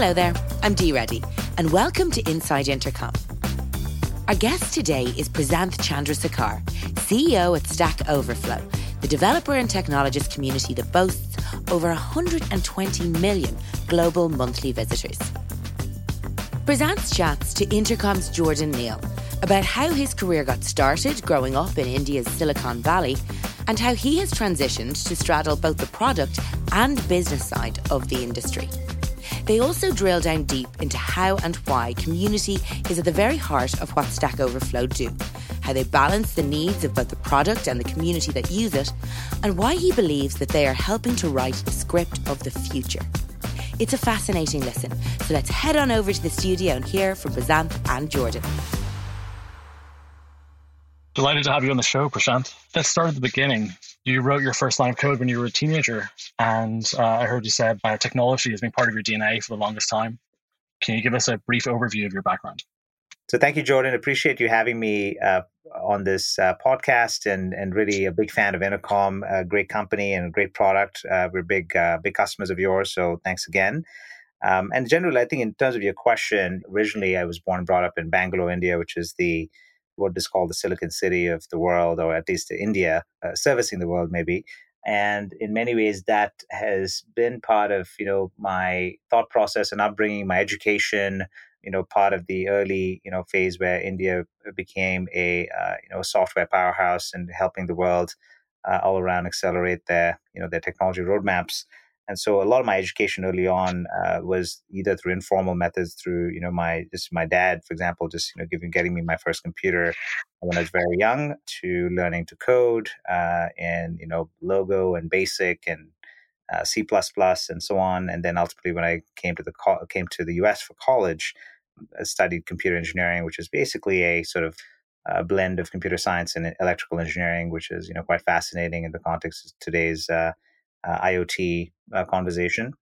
Hello there, I'm Dee Reddy, and welcome to Inside Intercom. Our guest today is Prasanth Chandra Chandrasekhar, CEO at Stack Overflow, the developer and technologist community that boasts over 120 million global monthly visitors. Prasanth chats to Intercom's Jordan Neal about how his career got started growing up in India's Silicon Valley and how he has transitioned to straddle both the product and business side of the industry. They also drill down deep into how and why community is at the very heart of what Stack Overflow do, how they balance the needs of both the product and the community that use it, and why he believes that they are helping to write the script of the future. It's a fascinating listen, so let's head on over to the studio and hear from Prasanth and Jordan. Delighted to have you on the show, Prashant. Let's start at the beginning. You wrote your first line of code when you were a teenager, and uh, I heard you said biotechnology has been part of your DNA for the longest time. Can you give us a brief overview of your background? So, thank you, Jordan. Appreciate you having me uh, on this uh, podcast, and and really a big fan of Intercom, a great company and a great product. Uh, we're big uh, big customers of yours, so thanks again. Um, and generally, I think in terms of your question, originally I was born and brought up in Bangalore, India, which is the what is called the Silicon City of the world, or at least India, uh, servicing the world maybe. And in many ways, that has been part of you know my thought process and upbringing, my education. You know, part of the early you know phase where India became a uh, you know software powerhouse and helping the world uh, all around accelerate their you know their technology roadmaps. And so a lot of my education early on uh, was either through informal methods, through you know my just my dad, for example, just you know giving getting me my first computer when I was very young, to learning to code uh, and you know Logo and Basic and uh, C and so on. And then ultimately, when I came to the co- came to the U.S. for college, I studied computer engineering, which is basically a sort of a blend of computer science and electrical engineering, which is you know quite fascinating in the context of today's uh, uh, IoT uh, conversation,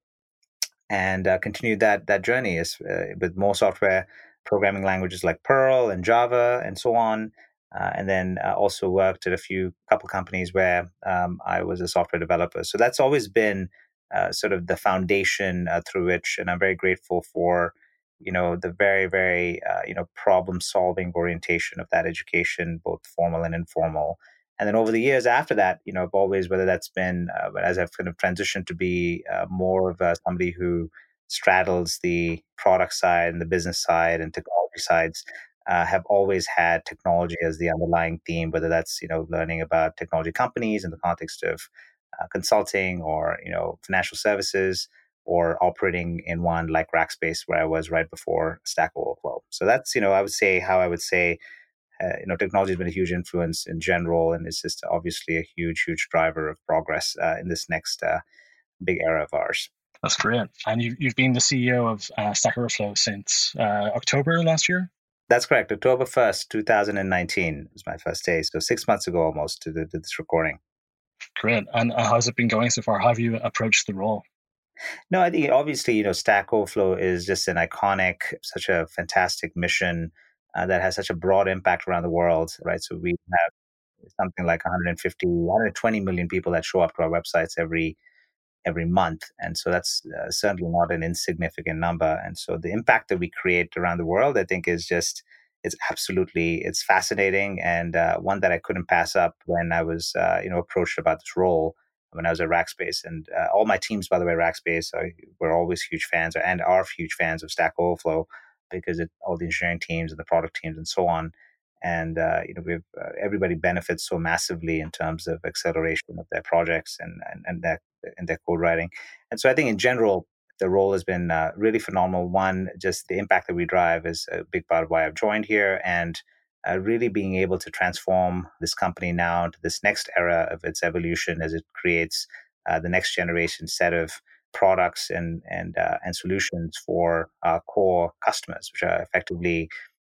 and uh, continued that that journey is with more software programming languages like Perl and Java and so on. Uh, and then uh, also worked at a few couple companies where um, I was a software developer. So that's always been uh, sort of the foundation through which, and I'm very grateful for, you know, the very very you know problem solving orientation of that education, both formal and informal. And then over the years after that, you know, I've always, whether that's been uh, as I've kind of transitioned to be uh, more of a, somebody who straddles the product side and the business side and technology sides, uh, have always had technology as the underlying theme, whether that's, you know, learning about technology companies in the context of uh, consulting or, you know, financial services or operating in one like Rackspace where I was right before Stack Overflow. So that's, you know, I would say how I would say uh, you know, technology has been a huge influence in general, and it's just obviously a huge, huge driver of progress uh, in this next uh, big era of ours. That's great. And you, you've been the CEO of uh, Stack Overflow since uh, October last year? That's correct. October 1st, 2019 was my first day. So six months ago almost to, the, to this recording. Great. And how's it been going so far? How have you approached the role? No, I think obviously, you know, Stack Overflow is just an iconic, such a fantastic mission uh, that has such a broad impact around the world, right? So we have something like 150, 120 million people that show up to our websites every every month, and so that's uh, certainly not an insignificant number. And so the impact that we create around the world, I think, is just it's absolutely it's fascinating and uh, one that I couldn't pass up when I was uh, you know approached about this role when I was at Rackspace. And uh, all my teams, by the way, Rackspace, were always huge fans and are huge fans of Stack Overflow because it, all the engineering teams and the product teams and so on. And uh, you know, we've uh, everybody benefits so massively in terms of acceleration of their projects and and, and their and their code writing. And so I think in general, the role has been uh, really phenomenal. One, just the impact that we drive is a big part of why I've joined here, and uh, really being able to transform this company now to this next era of its evolution as it creates uh, the next generation set of products and and uh, and solutions for our core customers, which are effectively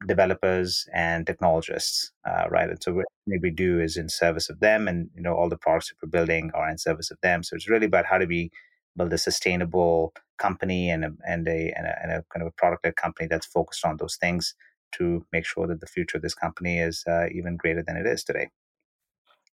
developers and technologists, uh, right? And so what we do is in service of them, and you know all the products that we're building are in service of them. So it's really about how do we build a sustainable company and a and a and a, and a kind of a product led company that's focused on those things to make sure that the future of this company is uh, even greater than it is today.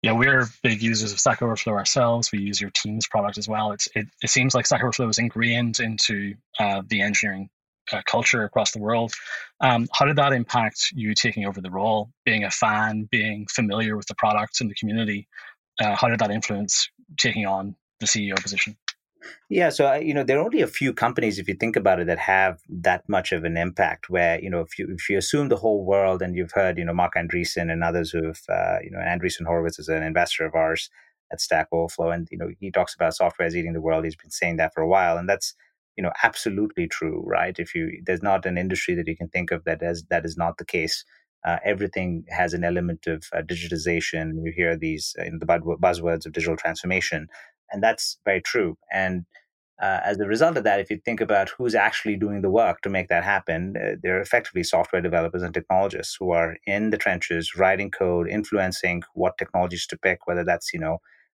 Yeah, we're big users of Stack Overflow ourselves. We use your Teams product as well. It's it, it seems like Stack Overflow is ingrained into uh, the engineering uh, culture across the world. Um, how did that impact you taking over the role, being a fan, being familiar with the product and the community? Uh, how did that influence taking on the CEO position? Yeah, so you know there are only a few companies, if you think about it, that have that much of an impact. Where you know if you if you assume the whole world, and you've heard you know Marc Andreessen and others who've uh, you know Andreessen Horowitz is an investor of ours at Stack Overflow, and you know he talks about software is eating the world. He's been saying that for a while, and that's you know absolutely true, right? If you there's not an industry that you can think of that as that is not the case. Uh, everything has an element of uh, digitization. You hear these uh, the buzzwords of digital transformation, and that's very true. And uh, as a result of that, if you think about who's actually doing the work to make that happen, uh, they're effectively software developers and technologists who are in the trenches, writing code, influencing what technologies to pick, whether that's you know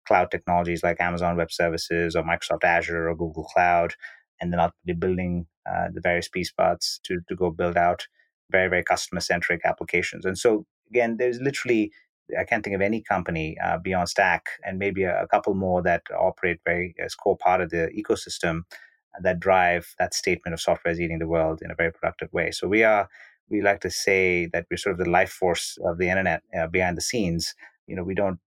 cloud technologies like Amazon Web Services or Microsoft Azure or Google Cloud, and then ultimately building uh, the various piece parts to to go build out very very customer centric applications. And so again, there's literally I can't think of any company uh, beyond Stack, and maybe a, a, couple more that operate very as core part of the ecosystem that drive that statement of software is eating the world in a very productive way. So we are we like to say that we're sort of the life force of the internet uh, behind the scenes. You know, we don't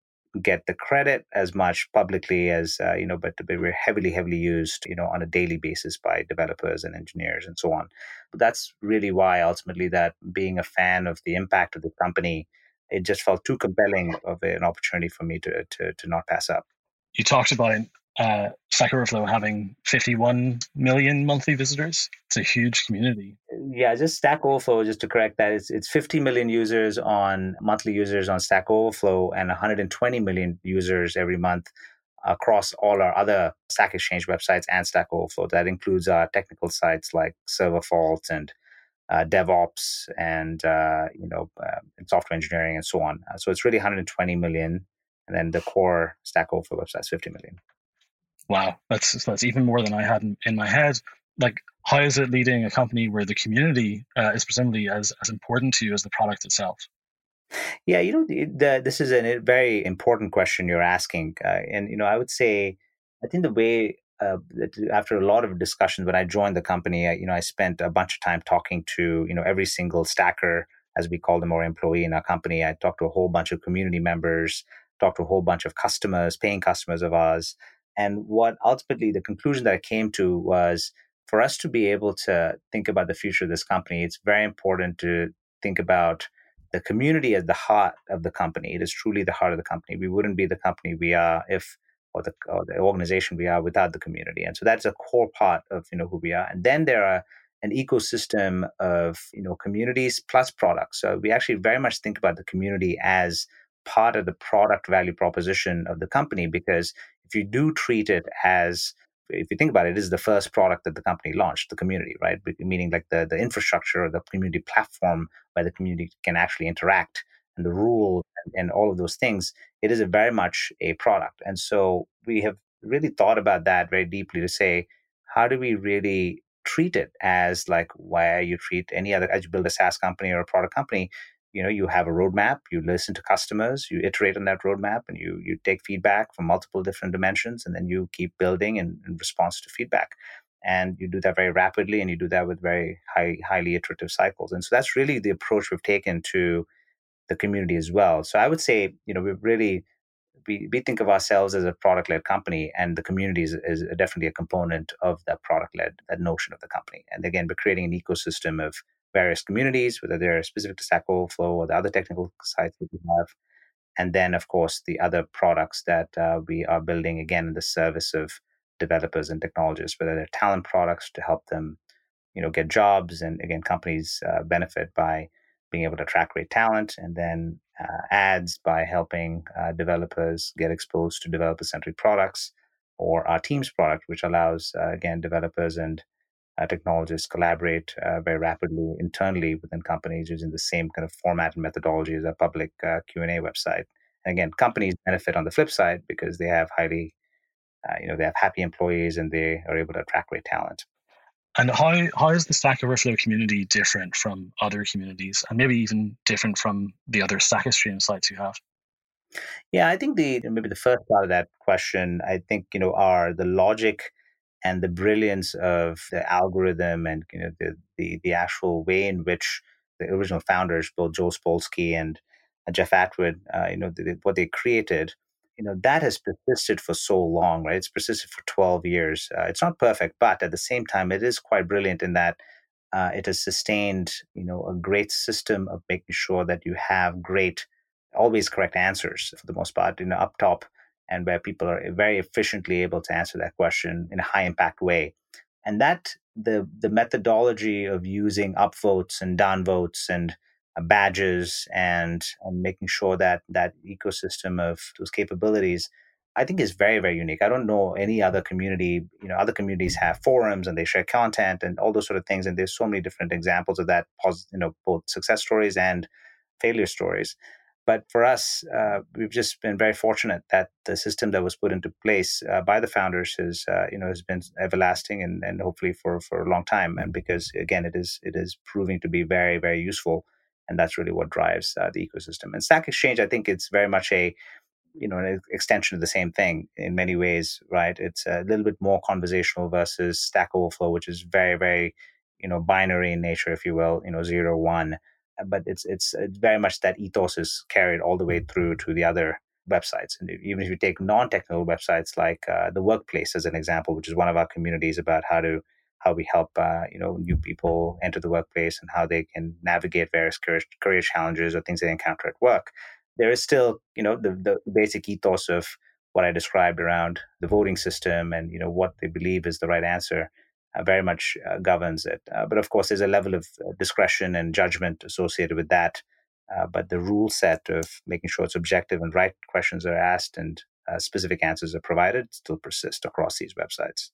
get the credit as much publicly as uh, you know, but, we're heavily, heavily used, you know, on a daily basis by developers and engineers and so on. But that's really why ultimately that being a fan of the impact of the company it just felt too compelling of an opportunity for me to to, to not pass up. You talked about uh, Stack Overflow having 51 million monthly visitors. It's a huge community. Yeah, just Stack Overflow, just to correct that, it's, it's 50 million users on monthly users on Stack Overflow and 120 million users every month across all our other Stack Exchange websites and Stack Overflow. That includes our technical sites like Server Fault and uh, DevOps and uh, you know uh, software engineering and so on. Uh, so it's really 120 million, and then the core Stack Overflow website is 50 million. Wow, that's that's even more than I had in, in my head. Like, how is it leading a company where the community uh, is presumably as as important to you as the product itself? Yeah, you know, the, this is a very important question you're asking, uh, and you know, I would say, I think the way uh, after a lot of discussions when I joined the company, I, you know, I spent a bunch of time talking to you know every single stacker, as we call them, or employee in our company. I talked to a whole bunch of community members, talked to a whole bunch of customers, paying customers of ours, and what ultimately the conclusion that I came to was for us to be able to think about the future of this company, it's very important to think about the community as the heart of the company. It is truly the heart of the company. We wouldn't be the company we are if or the, or the organization we are without the community. And so that's a core part of you know who we are. And then there are an ecosystem of you know communities plus products. So we actually very much think about the community as part of the product value proposition of the company because if you do treat it as if you think about it, it is the first product that the company launched, the community, right? Meaning like the, the infrastructure or the community platform where the community can actually interact and the rules and, and all of those things, it is a very much a product. And so we have really thought about that very deeply to say, how do we really treat it as like why you treat any other as you build a SaaS company or a product company, you know, you have a roadmap, you listen to customers, you iterate on that roadmap and you you take feedback from multiple different dimensions and then you keep building in, in response to feedback. And you do that very rapidly and you do that with very high highly iterative cycles. And so that's really the approach we've taken to the community as well. So I would say, you know, we really we, we think of ourselves as a product led company, and the community is, is, definitely a component of that product led that notion of the company. And again, we're creating an ecosystem of various communities, whether they're specific to Stack Overflow or the other technical sites that we have. And then, of course, the other products that uh, we are building again in the service of developers and technologists, whether they're talent products to help them, you know, get jobs, and again, companies uh, benefit by being able to attract great talent, and then uh, ads by helping uh, developers get exposed to developer centric products, or our Teams product, which allows, uh, again, developers and uh, technologists collaborate uh, very rapidly internally within companies using the same kind of format and methodology as public uh, Q&A website. And again, companies benefit on the flip side because they have highly, you know, they have happy employees and they are able to attract great talent. And how, how is the Stack Overflow community different from other communities and maybe even different from the other Stack Exchange sites you have? Yeah, I think the maybe the first part of that question, I think you know, are the logic and the brilliance of the algorithm and you know the the, the actual way in which the original founders, both Joel Spolsky and Jeff Atwood, uh, you know, the, what they created, you know, that has persisted for so long, right? It's persisted for 12 years. Uh, it's not perfect, but at the same time, it is quite brilliant in that uh, it has sustained, you know, a great system of making sure that you have great, always correct answers for the most part, you know, up top, and where people are very efficiently able to answer that question in a high impact way. And that the the methodology of using upvotes and downvotes and badges and, and making sure that that ecosystem of those capabilities I think is very, very unique. I don't know any other community. You know, other communities have forums and they share content and all those sort of things. And there's so many different examples of that. You know, both success stories and failure stories. But for us, uh, we've just been very fortunate that the system that was put into place uh, by the founders has, uh, you know, has been everlasting and, and hopefully for, for a long time. And because again, it is it is proving to be very, very useful, and that's really what drives uh, the ecosystem. And Stack Exchange, I think it's very much a you know an extension of the same thing in many ways right? It's a little bit more conversational versus stack overflow which is very very you know binary in nature if you will you know zero one. But it's it's, it's very much that ethos is carried all the way through to the other websites. And even if you take non-technical websites like uh, the workplace as an example which is one of our communities about how to how we help uh, you know new people enter the workplace and how they can navigate various career, career challenges or things they encounter at work there is still, you know, the, the basic ethos of what I described around the voting system and, you know, what they believe is the right answer uh, very much uh, governs it. Uh, but of course, there's a level of uh, discretion and judgment associated with that. Uh, but the rule set of making sure it's objective and right questions are asked and uh, specific answers are provided still persist across these websites.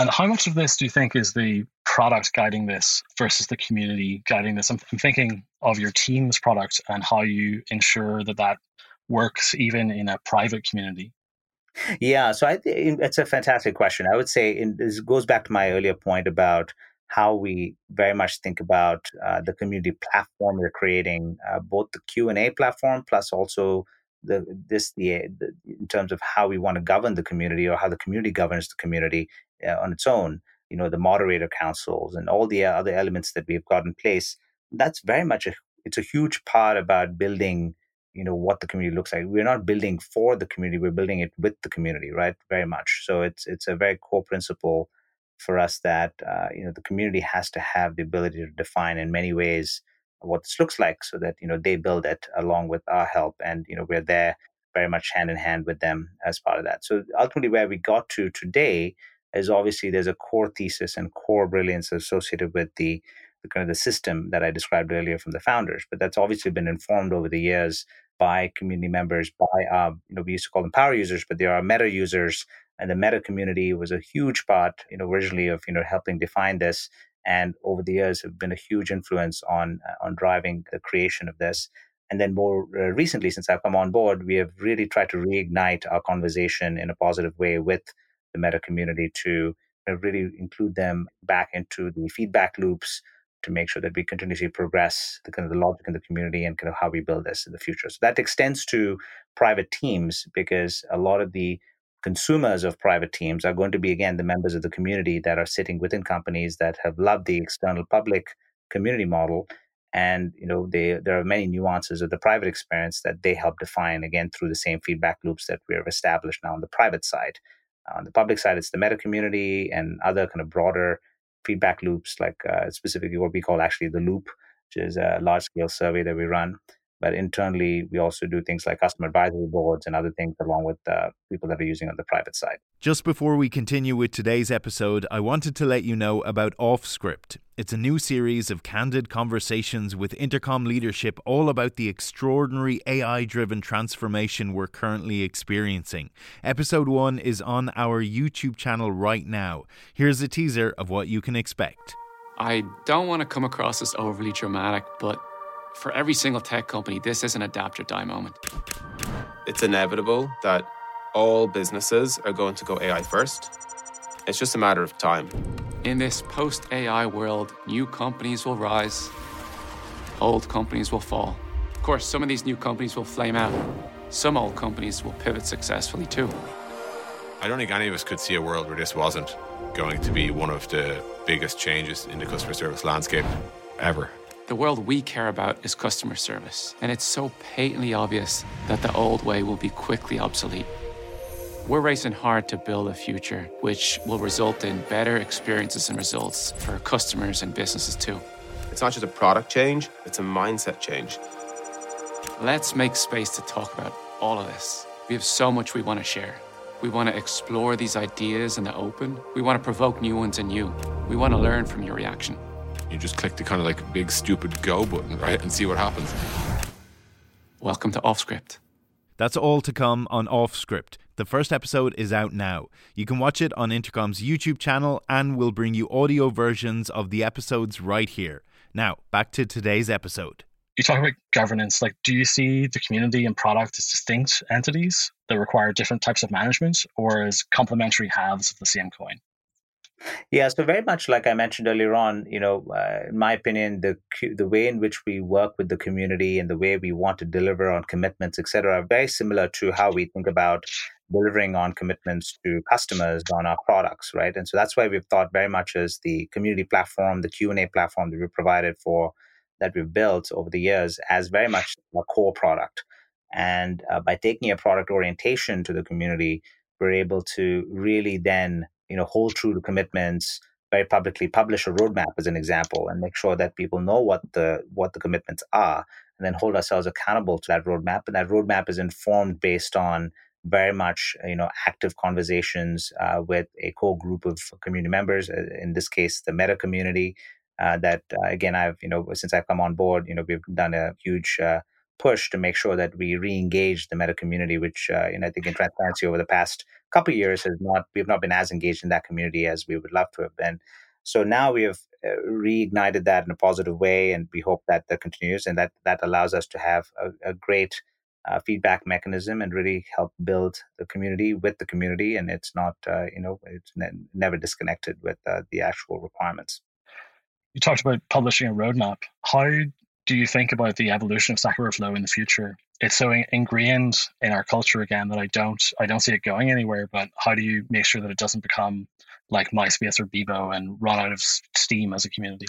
And how much of this do you think is the product guiding this versus the community guiding this? I'm, I'm thinking of your Teams product and how you ensure that that works even in a private community. Yeah, so I it's a fantastic question. I would say in, this goes back to my earlier point about how we very much think about uh, the community platform we're creating, uh, both the Q and A platform plus also the this the, the, in terms of how we want to govern the community or how the community governs the community uh, on its own you know the moderator councils and all the other elements that we've got in place that's very much a it's a huge part about building you know what the community looks like. We're not building for the community we're building it with the community right very much. So it's it's a very core principle for us that uh, you know the community has to have the ability to define in many ways what this looks like so that you know they build it along with our help and you know we're there very much hand in hand with them as part of that. So ultimately where we got to today is obviously there's a core thesis and core brilliance associated with the, the kind of the system that I described earlier from the founders. But that's obviously been informed over the years by community members, by uh, you know we used to call them power users, but there are meta users, and the meta community was a huge part, you know, originally of you know helping define this, and over the years have been a huge influence on uh, on driving the creation of this. And then more uh, recently, since I've come on board, we have really tried to reignite our conversation in a positive way with the meta community to really include them back into the feedback loops to make sure that we continuously progress the kind of the logic in the community and kind of how we build this in the future. So that extends to private teams because a lot of the consumers of private teams are going to be again the members of the community that are sitting within companies that have loved the external public community model and you know they there are many nuances of the private experience that they help define again through the same feedback loops that we have established now on the private side on the public side, it's the meta community and other kind of broader feedback loops, like uh, specifically what we call actually the loop, which is a large scale survey that we run. But internally, we also do things like customer advisory boards and other things along with uh, people that are using on the private side. Just before we continue with today's episode, I wanted to let you know about Offscript. It's a new series of candid conversations with Intercom leadership all about the extraordinary AI driven transformation we're currently experiencing. Episode 1 is on our YouTube channel right now. Here's a teaser of what you can expect. I don't want to come across as overly dramatic, but for every single tech company, this is an adapt or die moment. It's inevitable that all businesses are going to go AI first. It's just a matter of time. In this post AI world, new companies will rise, old companies will fall. Of course, some of these new companies will flame out, some old companies will pivot successfully too. I don't think any of us could see a world where this wasn't going to be one of the biggest changes in the customer service landscape ever. The world we care about is customer service, and it's so patently obvious that the old way will be quickly obsolete. We're racing hard to build a future which will result in better experiences and results for customers and businesses too. It's not just a product change, it's a mindset change. Let's make space to talk about all of this. We have so much we want to share. We want to explore these ideas in the open. We want to provoke new ones in you. We want to learn from your reaction. You just click the kind of like big stupid go button, right? And see what happens. Welcome to OffScript. That's all to come on OffScript. The first episode is out now. You can watch it on Intercom's YouTube channel and we'll bring you audio versions of the episodes right here. Now, back to today's episode you talk about governance like do you see the community and product as distinct entities that require different types of management or as complementary halves of the same coin yeah so very much like i mentioned earlier on you know uh, in my opinion the the way in which we work with the community and the way we want to deliver on commitments etc are very similar to how we think about delivering on commitments to customers on our products right and so that's why we've thought very much as the community platform the q&a platform that we provided for that we've built over the years as very much a core product. And uh, by taking a product orientation to the community, we're able to really then, you know, hold true to commitments, very publicly publish a roadmap as an example, and make sure that people know what the what the commitments are, and then hold ourselves accountable to that roadmap. And that roadmap is informed based on very much you know active conversations uh, with a core group of community members uh, in this case the meta community uh, that uh, again I've you know since I've come on board you know we've done a huge uh, push to make sure that we re-engage the meta community which uh, you know I think in transparency over the past couple years has not we've not been as engaged in that community as we would love to have been so now we have uh, reignited that in a positive way and we hope that that continues and that that allows us to have a, a great uh, feedback mechanism and really help build the community with the community and it's not uh, you know it's ne- never disconnected with uh, the actual requirements you talked about publishing a roadmap. How do you think about the evolution of Stack Overflow in the future? It's so ingrained in our culture again that I don't I don't see it going anywhere. But how do you make sure that it doesn't become like MySpace or Bebo and run out of steam as a community?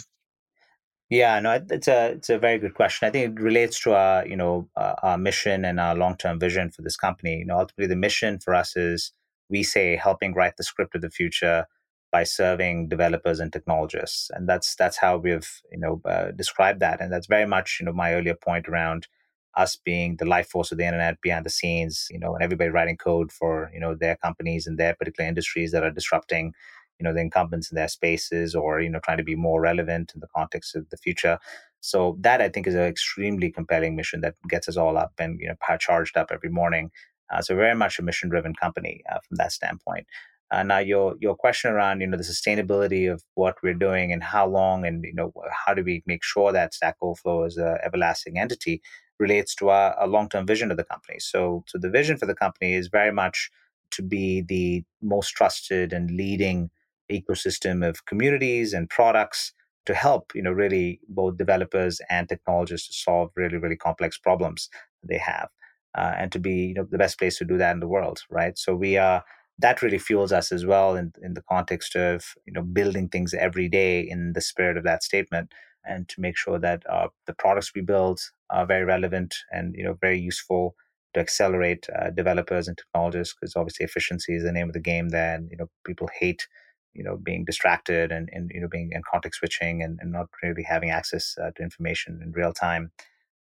Yeah, no, it's a it's a very good question. I think it relates to our you know our mission and our long term vision for this company. You know, ultimately the mission for us is we say helping write the script of the future by serving developers and technologists, and that's that's how we've you know uh, described that, and that's very much you know my earlier point around us being the life force of the internet behind the scenes, you know, and everybody writing code for you know their companies and their particular industries that are disrupting you know the incumbents in their spaces or you know trying to be more relevant in the context of the future. So that i think is an extremely compelling mission that gets us all up and you know charged up every morning. Uh, so very much a mission driven company uh, from that standpoint uh, now, your your question around you know the sustainability of what we're doing and how long and you know how do we make sure that Stack Overflow is an everlasting entity relates to our, our long term vision of the company. So, so the vision for the company is very much to be the most trusted and leading ecosystem of communities and products to help you know really both developers and technologists to solve really really complex problems they have uh, and to be you know the best place to do that in the world right so we are that really fuels us as well in, in the context of you know building things every day in the spirit of that statement and to make sure that uh, the products we build are very relevant and you know very useful to accelerate uh, developers and technologists because obviously efficiency is the name of the game there and you know people hate you know being distracted and, and you know being in context switching and, and not really having access uh, to information in real time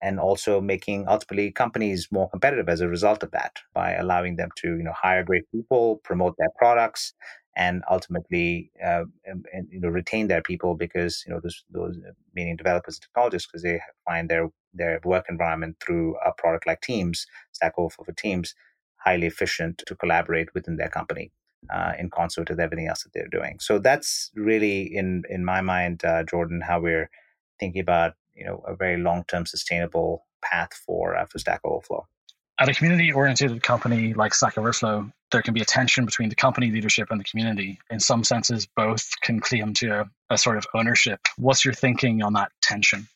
and also making ultimately companies more competitive as a result of that by allowing them to you know hire great people, promote their products, and ultimately uh, and, and, you know retain their people because you know those those uh, meaning developers and technologists because they find their their work environment through a product like Teams, Stack Overflow for Teams, highly efficient to collaborate within their company. Uh, in concert with everything else that they're doing, so that's really in in my mind, uh, Jordan, how we're thinking about you know a very long term sustainable path for uh, for Stack Overflow. At a community oriented company like Stack Overflow, there can be a tension between the company leadership and the community. In some senses, both can claim to a, a sort of ownership. What's your thinking on that tension?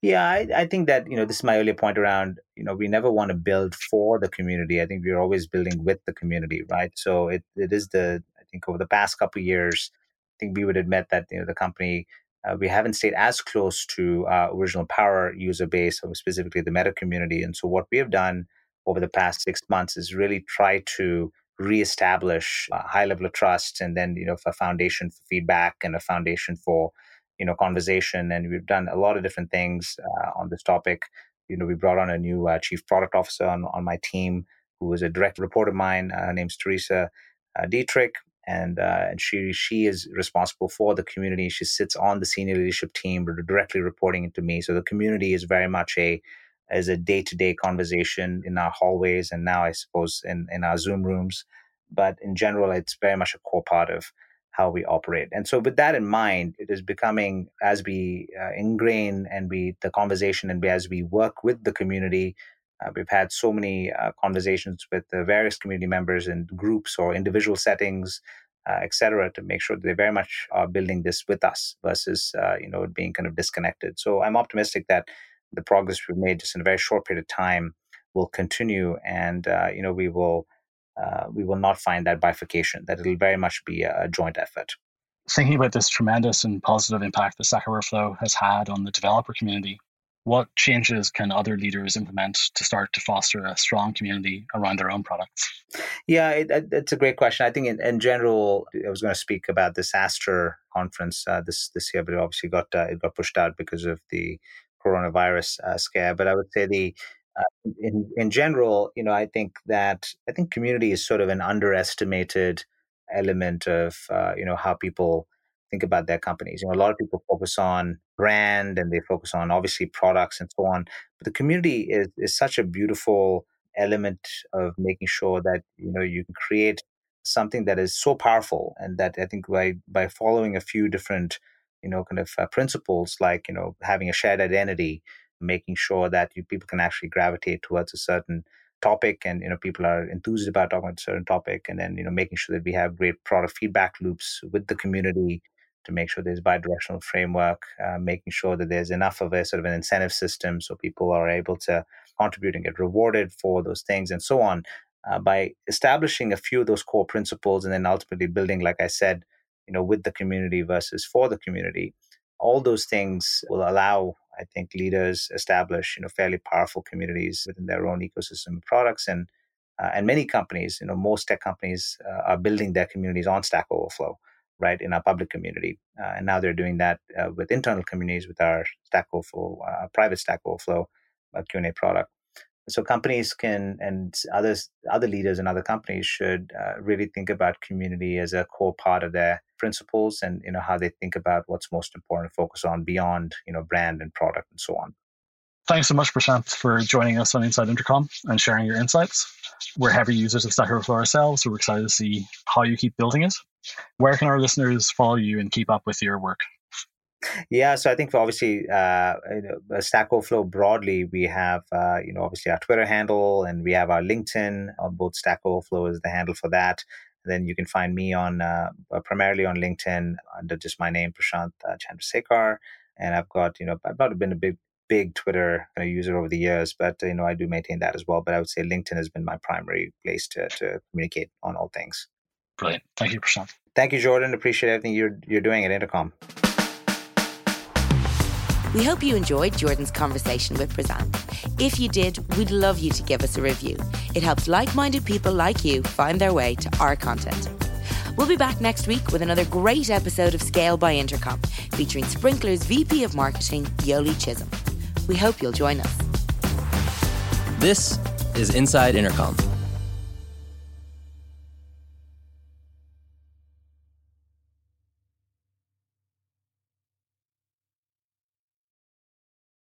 Yeah, I, I, think that you know this is my earlier point around you know we never want to build for the community. I think we're always building with the community, right? So it, it is the I think over the past couple of years, I think we would admit that you know the company uh, we haven't stayed as close to our original power user base, specifically the meta community. And so what we have done over the past six months is really try to reestablish a high level of trust and then you know a foundation for feedback and a foundation for you know conversation. And we've done a lot of different things uh, on this topic. You know we brought on a new uh, chief product officer on, on my team who was a direct report of mine. Uh, name's teresa uh, dietrich and uh, and she she is responsible for the community. She sits on the senior leadership team directly reporting it to me. So the community is very much a as a day-to-day conversation in our hallways and now i suppose in, in our zoom rooms. But in general it's very much a core part of how we operate. And so with that in mind it is becoming as we uh, ingrain and we the conversation and we, as we work with the community uh, we've had so many uh, conversations with the various community members in groups or individual settings uh, et cetera, to make sure that they very much are building this with us versus, uh, you know, being kind of disconnected. So I'm optimistic that the progress we've made just in a very short period of time will continue, and uh, you know we will uh, we will not find that bifurcation. That it'll very much be a, joint effort. Thinking about this tremendous and positive impact that Stack Overflow has had on the developer community, what changes can other leaders implement to start to foster a strong community around their own products? Yeah, it, it, it's a great question. I think in, in, general, I was going to speak about this SaaStr conference uh, this this year, but it obviously got uh, it got pushed out because of the coronavirus uh, scare. But I would say the uh, in in general, you know, I think that I think community is sort of an underestimated element of uh, you know how people think about their companies. You know, a lot of people focus on brand and they focus on obviously products and so on, but the community is is such a beautiful element of making sure that you know you can create something that is so powerful and that I think by by following a few different you know, kind of uh, principles like, you know, having a shared identity, making sure that you, people can actually gravitate towards a certain topic and, you know, people are enthused about talking about a certain topic. And then, you know, making sure that we have great product feedback loops with the community to make sure there's bi-directional framework, uh, making sure that there's enough of a sort of an incentive system so people are able to contribute and get rewarded for those things and so on. Uh, by establishing a few of those core principles and then ultimately building, like I said, you know with the community versus for the community all those things will allow i think leaders establish you know fairly powerful communities within their own ecosystem of products and uh, and many companies you know most tech companies uh, are building their communities on stack overflow right in our public community. Uh, and now they're doing that uh, with internal communities with our stack overflow uh, private stack overflow uh, q&a product. So companies can and others other leaders in other companies should uh, really think about community as a core part of their principles and you know how they think about what's most important to focus on beyond you know brand and product and so on. Thanks so much prashant for joining us on inside intercom and sharing your insights. We're heavy users of stack overflow ourselves so we're excited to see how you keep building it where can our listeners follow you and keep up with your work yeah, so I think obviously uh, Stack Overflow broadly, we have uh, you know obviously our Twitter handle and we have our LinkedIn. On both Stack Overflow is the handle for that. And then you can find me on uh, primarily on LinkedIn under just my name, Prashant uh, Chandrasekhar. And I've got you know I've not been a big big Twitter kind of user over the years, but you know I do maintain that as well. But I would say LinkedIn has been my primary place to to communicate on all things. Brilliant. Thank you, Prashant. Thank you, Jordan. Appreciate everything you're you're doing at Intercom. We hope you enjoyed Jordan's conversation with Prashant. If you did, we'd love you to give us a review. It helps like minded people like you find their way to our content. We'll be back next week with another great episode of Scale by Intercom, featuring Sprinklr's VP of Marketing, Yoli Chisholm. We hope you'll join us. This is Inside Intercom